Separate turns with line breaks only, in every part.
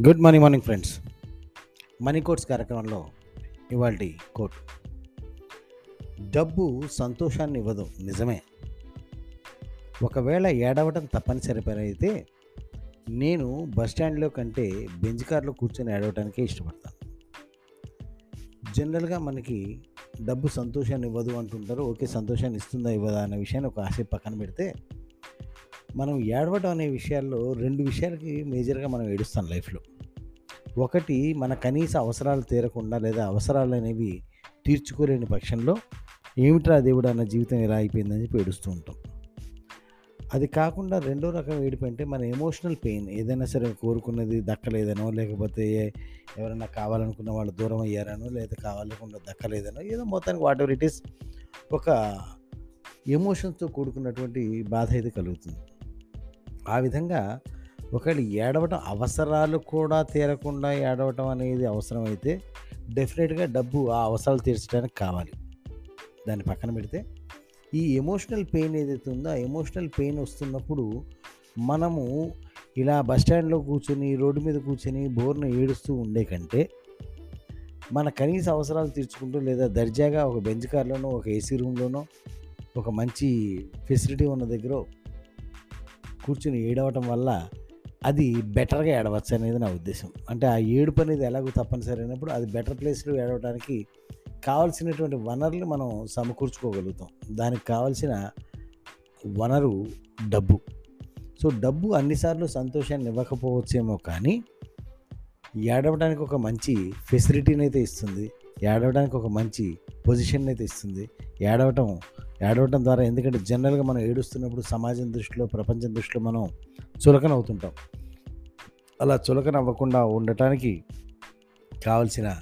Good morning morning friends money quotes కార్యక్రమంలో ఇవాళ coat డబ్బు సంతోషాన్ని ఇవ్వదు నిజమే. ఒకవేళ ఏడవటం తప్పనిసరి పని అయితే నేను బస్ స్టాండ్లో కంటే బెంచ్ కార్లో కూర్చొని ఏడవటానికే ఇష్టపడతాను. జనరల్గా మనకి డబ్బు సంతోషాన్ని ఇవ్వదు అంటుంటారు ఓకే సంతోషాన్ని ఇస్తుందా ఇవ్వదా అనే విషయాన్ని ఒక ఆశ పక్కన పెడితే మనం ఏడవడం అనే విషయాల్లో రెండు విషయాలకి మేజర్గా మనం ఏడుస్తాం లైఫ్లో. ఒకటి మన కనీస అవసరాలు తీరకుండా లేదా అవసరాలు అనేవి తీర్చుకోలేని పక్షంలో ఏమిట్రా దేవుడు అన్న జీవితం ఎలా అయిపోయిందని చెప్పి ఏడుస్తూ ఉంటాం. అది కాకుండా రెండో రకం ఏడుపు అంటే మన ఎమోషనల్ పెయిన్ ఏదైనా సరే కోరుకున్నది దక్కలేదనో లేకపోతే ఎవరైనా కావాలనుకున్న వాళ్ళు దూరం అయ్యారనో లేదా కావాలనుకున్న దక్కలేదనో ఏదో మొత్తానికి వాట్ ఎవర్ ఇట్ ఈస్ ఒక ఎమోషన్స్తో కూడుకున్నటువంటి బాధ అయితే కలుగుతుంది. ఆ విధంగా ఒకవేళ ఏడవటం అవసరాలు కూడా తీరకుండా ఏడవటం అనేది అవసరమైతే డెఫినెట్గా డబ్బు ఆ అవసరాలు తీర్చడానికి కావాలి. దాన్ని పక్కన పెడితే ఈ ఎమోషనల్ పెయిన్ ఏదైతే ఉందో ఆ ఎమోషనల్ పెయిన్ వస్తున్నప్పుడు మనము ఇలా బస్ స్టాండ్లో కూర్చొని రోడ్డు మీద కూర్చొని బోర్ను ఏడుస్తూ ఉండే కంటే మన కనీస అవసరాలు తీర్చుకుంటూ లేదా దర్జాగా ఒక బెంచ్ కార్లోనో ఒక ఏసీ రూమ్లోనో ఒక మంచి ఫెసిలిటీ ఉన్న దగ్గర కూర్చుని ఏడవటం వల్ల అది బెటర్గా ఏడవచ్చు అనేది నా ఉద్దేశం. అంటే ఆ ఏడుపు అనేది ఎలాగో తప్పనిసరి అయినప్పుడు అది బెటర్ ప్లేస్లో ఏడవడానికి కావాల్సినటువంటి వనరులు మనం సమకూర్చుకోగలుగుతాం. దానికి కావాల్సిన వనరు డబ్బు. సో డబ్బు అన్నిసార్లు సంతోషాన్ని ఇవ్వకపోవచ్చేమో కానీ ఏడవడానికి ఒక మంచి ఫెసిలిటీని అయితే ఇస్తుంది. ఏడవడానికి ఒక మంచి పొజిషన్ అయితే ఇస్తుంది. ఏడవటం ఏడవటం ద్వారా ఎందుకంటే జనరల్గా మనం ఏడుస్తున్నప్పుడు సమాజం దృష్టిలో ప్రపంచం దృష్టిలో మనం చులకన అవుతుంటాం అలా చులకన అవ్వకుండా ఉండటానికి కావలసిన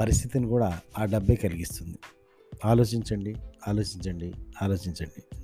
పరిస్థితిని కూడా ఆ డబ్బే కలిగిస్తుంది. ఆలోచించండి ఆలోచించండి ఆలోచించండి.